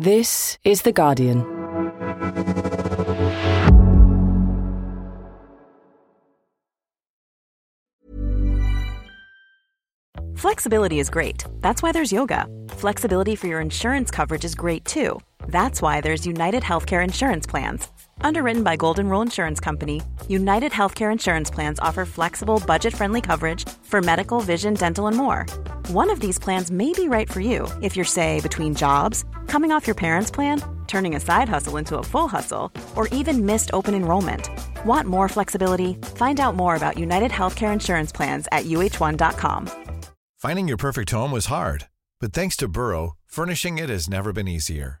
This is The Guardian. Flexibility is great. That's why there's yoga. Flexibility for your insurance coverage is great too. That's why there's United Healthcare Insurance Plans. Underwritten by Golden Rule Insurance Company, United Healthcare Insurance Plans offer flexible, budget friendly coverage for medical, vision, dental, and more. One of these plans may be right for you if you're, say, between jobs, coming off your parents' plan, turning a side hustle into a full hustle, or even missed open enrollment. Want more flexibility? Find out more about United Healthcare Insurance Plans at uh1.com. Finding your perfect home was hard, but thanks to Burrow, furnishing it has never been easier.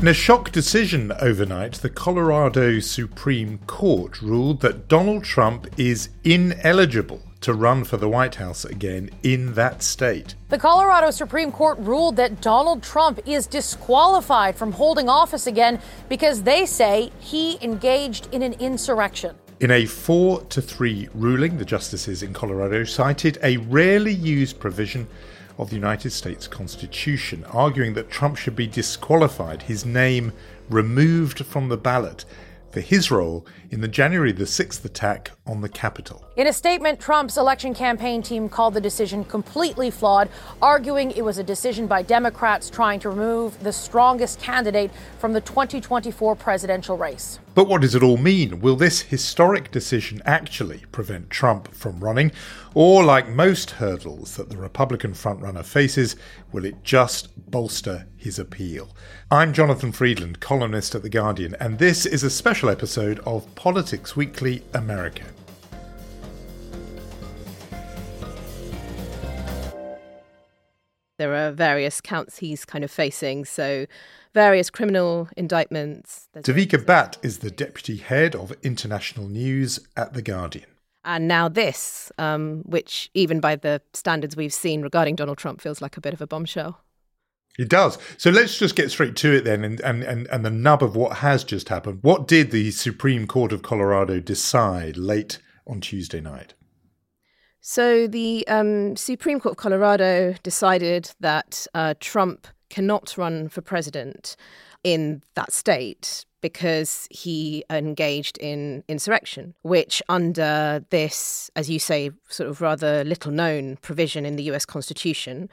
In a shock decision overnight, the Colorado Supreme Court ruled that Donald Trump is ineligible to run for the White House again in that state. The Colorado Supreme Court ruled that Donald Trump is disqualified from holding office again because they say he engaged in an insurrection. In a 4 to 3 ruling, the justices in Colorado cited a rarely used provision of the United States Constitution, arguing that Trump should be disqualified, his name removed from the ballot for his role in the January the 6th attack on the Capitol. In a statement, Trump's election campaign team called the decision completely flawed, arguing it was a decision by Democrats trying to remove the strongest candidate from the 2024 presidential race. But what does it all mean? Will this historic decision actually prevent Trump from running? Or, like most hurdles that the Republican frontrunner faces, will it just bolster his appeal? I'm Jonathan Freedland, columnist at The Guardian, and this is a special episode of Politics Weekly America. There are various counts he's kind of facing, so various criminal indictments. Devika Bhat is the deputy head of international news at The Guardian. And now this, um, which even by the standards we've seen regarding Donald Trump feels like a bit of a bombshell. It does. So let's just get straight to it then and, and, and, and the nub of what has just happened. What did the Supreme Court of Colorado decide late on Tuesday night? So the um, Supreme Court of Colorado decided that uh, Trump cannot run for president in that state because he engaged in insurrection, which, under this, as you say, sort of rather little known provision in the US Constitution,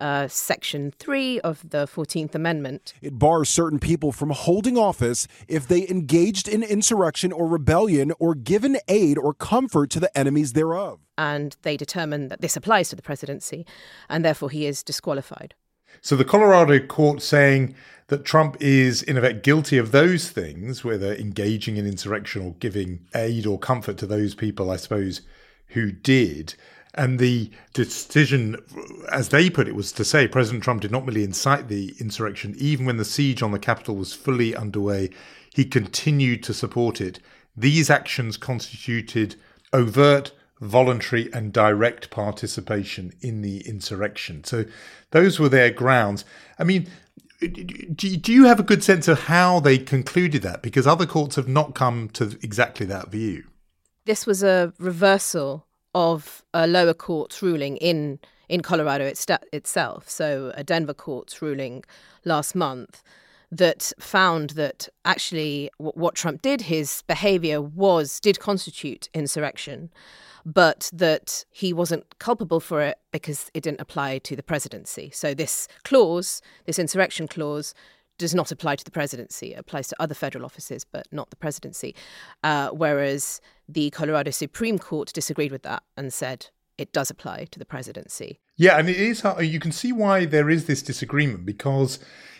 uh, Section 3 of the 14th Amendment. It bars certain people from holding office if they engaged in insurrection or rebellion or given aid or comfort to the enemies thereof. And they determine that this applies to the presidency, and therefore he is disqualified. So the Colorado court saying that Trump is, in effect, guilty of those things, whether engaging in insurrection or giving aid or comfort to those people, I suppose, who did. And the decision, as they put it, was to say President Trump did not merely incite the insurrection, even when the siege on the Capitol was fully underway, he continued to support it. These actions constituted overt, voluntary, and direct participation in the insurrection. So those were their grounds. I mean, do you have a good sense of how they concluded that? Because other courts have not come to exactly that view. This was a reversal of a lower court's ruling in in Colorado itself. So a Denver court's ruling last month that found that actually what Trump did, his behavior was did constitute insurrection, but that he wasn't culpable for it because it didn't apply to the presidency. So this clause, this insurrection clause, does not apply to the presidency. It applies to other federal offices, but not the presidency. Uh, whereas the Colorado Supreme Court disagreed with that and said it does apply to the presidency. Yeah, and it is. You can see why there is this disagreement because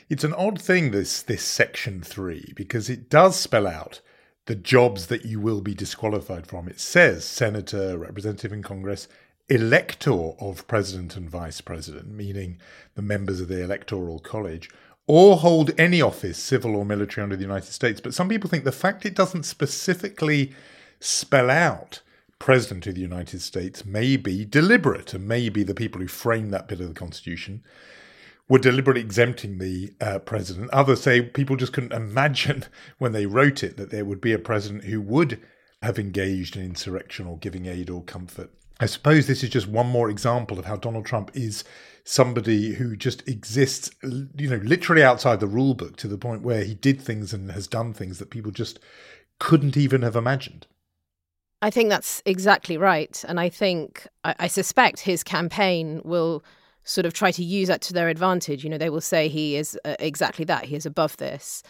it's an odd thing. This this section three because it does spell out the jobs that you will be disqualified from. It says senator, representative in Congress, elector of president and vice president, meaning the members of the electoral college or hold any office, civil or military, under the United States. But some people think the fact it doesn't specifically spell out President of the United States may be deliberate, and maybe the people who framed that bit of the Constitution were deliberately exempting the uh, president. Others say people just couldn't imagine when they wrote it that there would be a president who would have engaged in insurrection or giving aid or comfort. I suppose this is just one more example of how Donald Trump is somebody who just exists, you know, literally outside the rule book to the point where he did things and has done things that people just couldn't even have imagined. I think that's exactly right. And I think, I, I, suspect his campaign will sort of try to use that to their advantage. You know, they will say he is uh, exactly that, he is above this.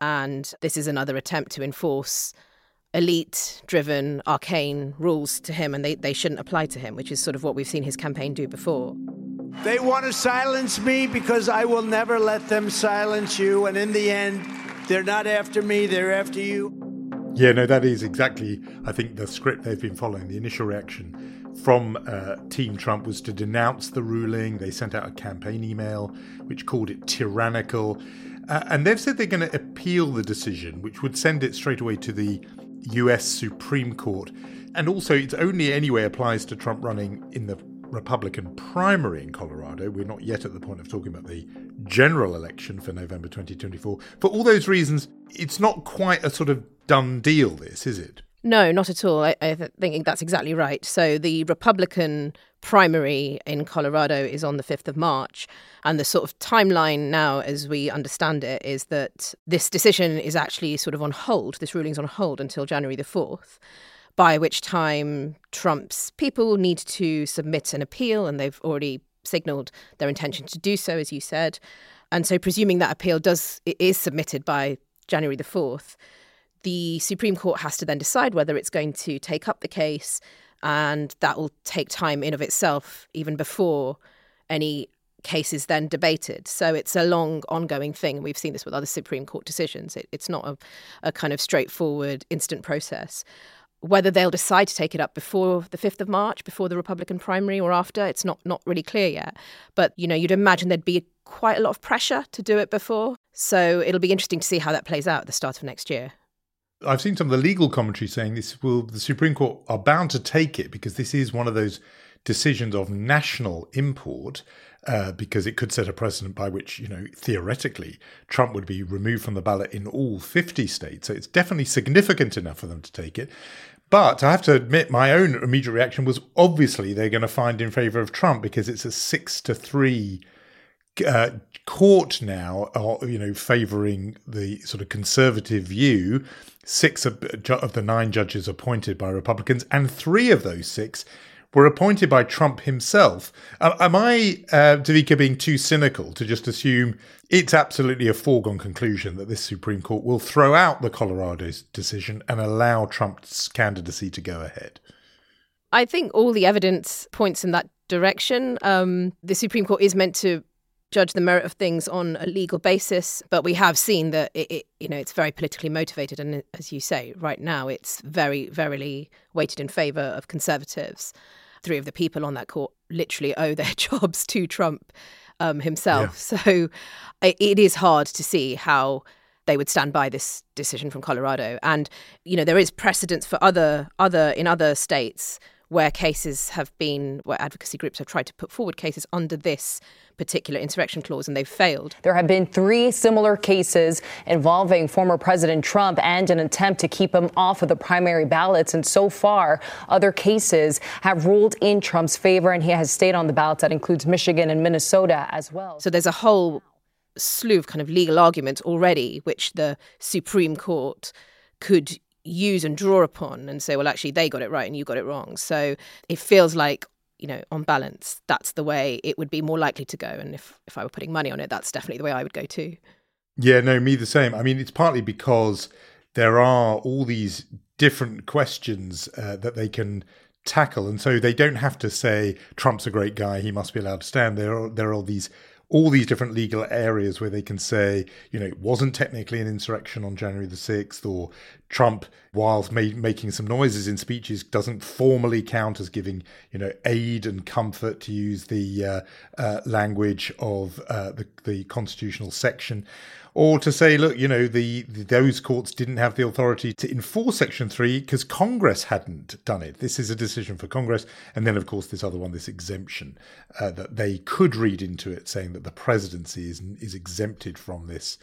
And this is another attempt to enforce elite driven, arcane rules to him, and they, they shouldn't apply to him, which is sort of what we've seen his campaign do before. They want to silence me because I will never let them silence you. And in the end, they're not after me, they're after you. Yeah, no, that is exactly, I think, the script they've been following. The initial reaction from uh, Team Trump was to denounce the ruling. They sent out a campaign email which called it tyrannical. Uh, and they've said they're going to appeal the decision, which would send it straight away to the US Supreme Court. And also, it only anyway applies to Trump running in the Republican primary in Colorado. We're not yet at the point of talking about the general election for November 2024. For all those reasons, it's not quite a sort of done deal, this, is it? No, not at all. I, I think that's exactly right. So the Republican primary in Colorado is on the 5th of March. And the sort of timeline now, as we understand it, is that this decision is actually sort of on hold. This ruling's on hold until January the 4th by which time Trump's people need to submit an appeal, and they've already signaled their intention to do so, as you said. And so, presuming that appeal does is submitted by January the fourth, the Supreme Court has to then decide whether it's going to take up the case, and that will take time in of itself, even before any case is then debated. So it's a long, ongoing thing. We've seen this with other Supreme Court decisions. It, it's not a, a kind of straightforward, instant process whether they'll decide to take it up before the 5th of March, before the Republican primary or after, it's not, not really clear yet. But, you know, you'd imagine there'd be quite a lot of pressure to do it before. So it'll be interesting to see how that plays out at the start of next year. I've seen some of the legal commentary saying this will the Supreme Court are bound to take it because this is one of those decisions of national import uh, because it could set a precedent by which, you know, theoretically, Trump would be removed from the ballot in all 50 states. So it's definitely significant enough for them to take it. But I have to admit, my own immediate reaction was obviously they're going to find in favor of Trump because it's a six to three uh, court now, uh, you know, favoring the sort of conservative view. Six of, of the nine judges appointed by Republicans, and three of those six were appointed by Trump himself. Am I, uh, Devika, being too cynical to just assume it's absolutely a foregone conclusion that this Supreme Court will throw out the Colorado's decision and allow Trump's candidacy to go ahead? I think all the evidence points in that direction. Um, the Supreme Court is meant to judge the merit of things on a legal basis, but we have seen that it, it, you know it's very politically motivated, and as you say, right now it's very, verily weighted in favour of conservatives three of the people on that court literally owe their jobs to Trump um, himself. Yeah. So it is hard to see how they would stand by this decision from Colorado. And you know there is precedence for other other in other states where cases have been, where advocacy groups have tried to put forward cases under this particular insurrection clause and they've failed. There have been three similar cases involving former President Trump and an attempt to keep him off of the primary ballots. And so far, other cases have ruled in Trump's favor and he has stayed on the ballots. That includes Michigan and Minnesota as well. So there's a whole slew of kind of legal arguments already, which the Supreme Court could use and draw upon and say, well, actually, they got it right and you got it wrong. So it feels like, you know, on balance, that's the way it would be more likely to go. And if, if I were putting money on it, that's definitely the way I would go too. Yeah, no, me the same. I mean, it's partly because there are all these different questions uh, that they can tackle. And so they don't have to say Trump's a great guy, he must be allowed to stand. There are, there are all these all these different legal areas where they can say, you know, it wasn't technically an insurrection on January the 6th, or Trump, whilst ma- making some noises in speeches, doesn't formally count as giving, you know, aid and comfort, to use the uh, uh, language of uh, the, the constitutional section or to say, look, you know, the, the, those courts didn't have the authority to enforce Section Three because Congress hadn't done it. This is a decision for Congress, and then of course this other one, this exemption uh, that they could read into it, saying that the presidency is is exempted from this.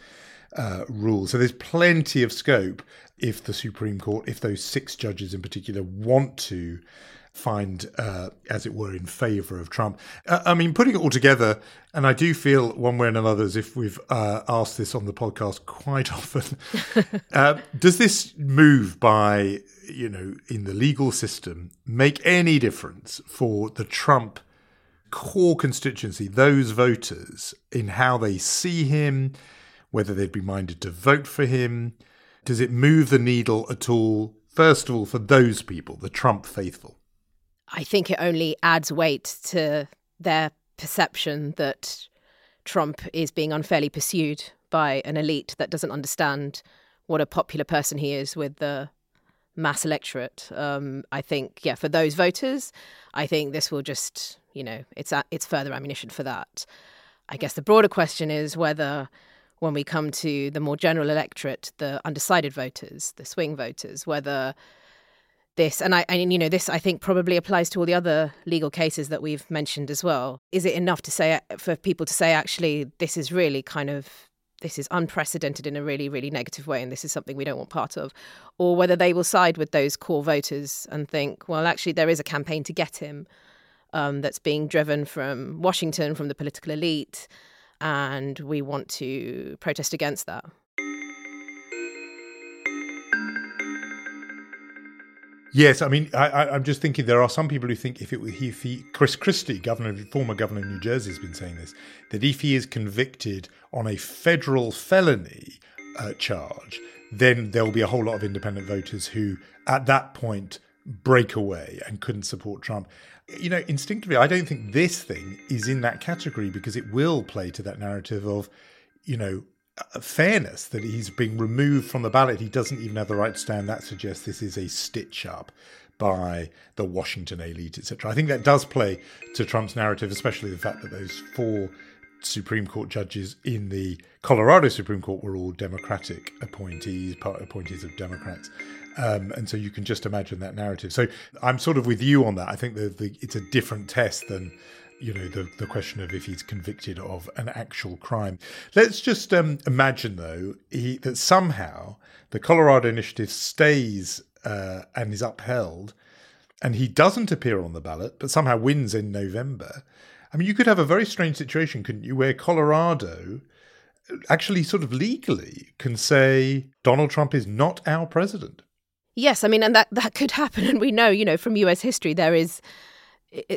Uh, rule. So there's plenty of scope if the Supreme Court, if those six judges in particular want to find, uh, as it were, in favour of Trump. Uh, I mean, putting it all together, and I do feel one way and another as if we've uh, asked this on the podcast quite often. Uh, does this move by, you know, in the legal system make any difference for the Trump core constituency, those voters, in how they see him, whether they'd be minded to vote for him? Does it move the needle at all? First of all, for those people, the Trump faithful. I think it only adds weight to their perception that Trump is being unfairly pursued by an elite that doesn't understand what a popular person he is with the mass electorate. Um, I think, yeah, for those voters, I think this will just, you know, it's it's further ammunition for that. I guess the broader question is whether, when we come to the more general electorate, the undecided voters, the swing voters, whether this and I and you know this I think probably applies to all the other legal cases that we've mentioned as well. Is it enough to say for people to say actually this is really kind of this is unprecedented in a really really negative way and this is something we don't want part of or whether they will side with those core voters and think well actually there is a campaign to get him um, that's being driven from Washington from the political elite and we want to protest against that. Yes, I mean, I, am just thinking there are some people who think if it were he, Chris Christie, governor, former governor of New Jersey, has been saying this that if he is convicted on a federal felony uh, charge, then there will be a whole lot of independent voters who, at that point, break away and couldn't support Trump. You know, instinctively, I don't think this thing is in that category because it will play to that narrative of, you know, fairness that he's being removed from the ballot. He doesn't even have the right to stand. That suggests this is a stitch up by the Washington elite, etc. I think that does play to Trump's narrative, especially the fact that those four Supreme Court judges in the Colorado Supreme Court were all Democratic appointees, part appointees of Democrats. Um, and so you can just imagine that narrative. So I'm sort of with you on that. I think that the, it's a different test than you know the the question of if he's convicted of an actual crime. Let's just um, imagine though he, that somehow the Colorado initiative stays uh, and is upheld, and he doesn't appear on the ballot, but somehow wins in November. I mean, you could have a very strange situation, couldn't you, where Colorado actually sort of legally can say Donald Trump is not our president. Yes, I mean, and that that could happen, and we know, you know, from U.S. history, there is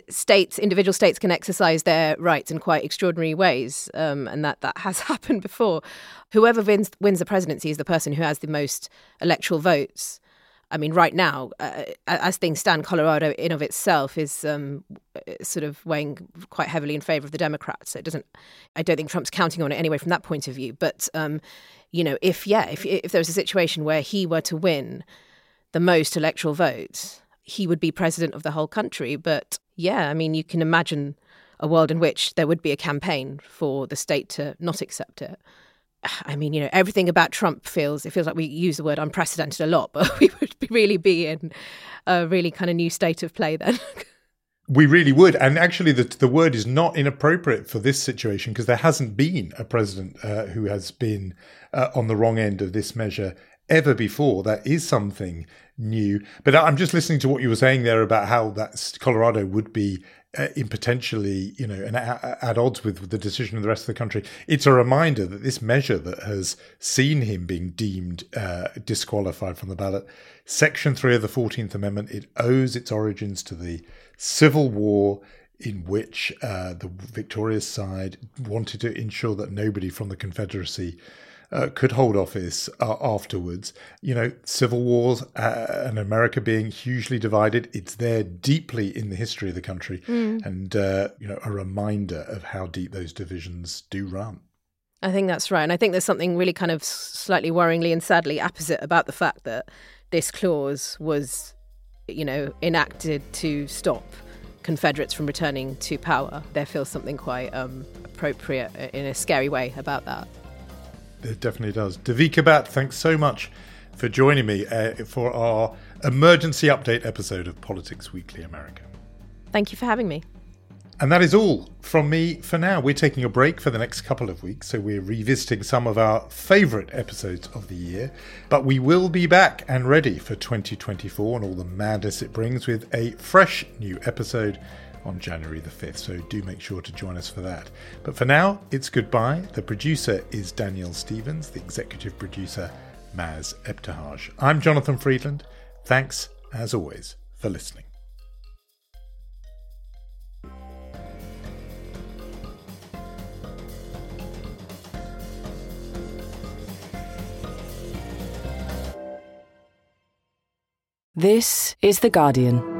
states, individual states can exercise their rights in quite extraordinary ways, um, and that that has happened before. Whoever wins wins the presidency is the person who has the most electoral votes. I mean, right now, uh, as things stand, Colorado in of itself is um, sort of weighing quite heavily in favor of the Democrats. So it doesn't. I don't think Trump's counting on it anyway from that point of view. But um, you know, if yeah, if if there was a situation where he were to win the most electoral votes, he would be president of the whole country. But yeah, I mean, you can imagine a world in which there would be a campaign for the state to not accept it. I mean, you know, everything about Trump feels it feels like we use the word unprecedented a lot, but we would really be in a really kind of new state of play then. We really would, and actually, the the word is not inappropriate for this situation because there hasn't been a president uh, who has been uh, on the wrong end of this measure ever before. That is something new. But I'm just listening to what you were saying there about how that Colorado would be uh, in potentially, you know, and at odds with the decision of the rest of the country. It's a reminder that this measure that has seen him being deemed uh, disqualified from the ballot, Section 3 of the 14th Amendment, it owes its origins to the Civil War in which uh, the victorious side wanted to ensure that nobody from the Confederacy uh, could hold office uh, afterwards. You know, civil wars uh, and America being hugely divided, it's there deeply in the history of the country, mm. and uh, you know, a reminder of how deep those divisions do run. I think that's right, and I think there's something really kind of slightly worryingly and sadly opposite about the fact that this clause was, you know, enacted to stop Confederates from returning to power. There feels something quite um, appropriate in a scary way about that. It definitely does. Devika Bhat, thanks so much for joining me uh, for our emergency update episode of Politics Weekly America. Thank you for having me. And that is all from me for now. We're taking a break for the next couple of weeks, so we're revisiting some of our favourite episodes of the year. But we will be back and ready for 2024 and all the madness it brings with a fresh new episode on January the 5th. So do make sure to join us for that. But for now, it's goodbye. The producer is Daniel Stevens, the executive producer, Maz Ebtehaj. I'm Jonathan Freedland. Thanks, as always, for listening. This is The Guardian.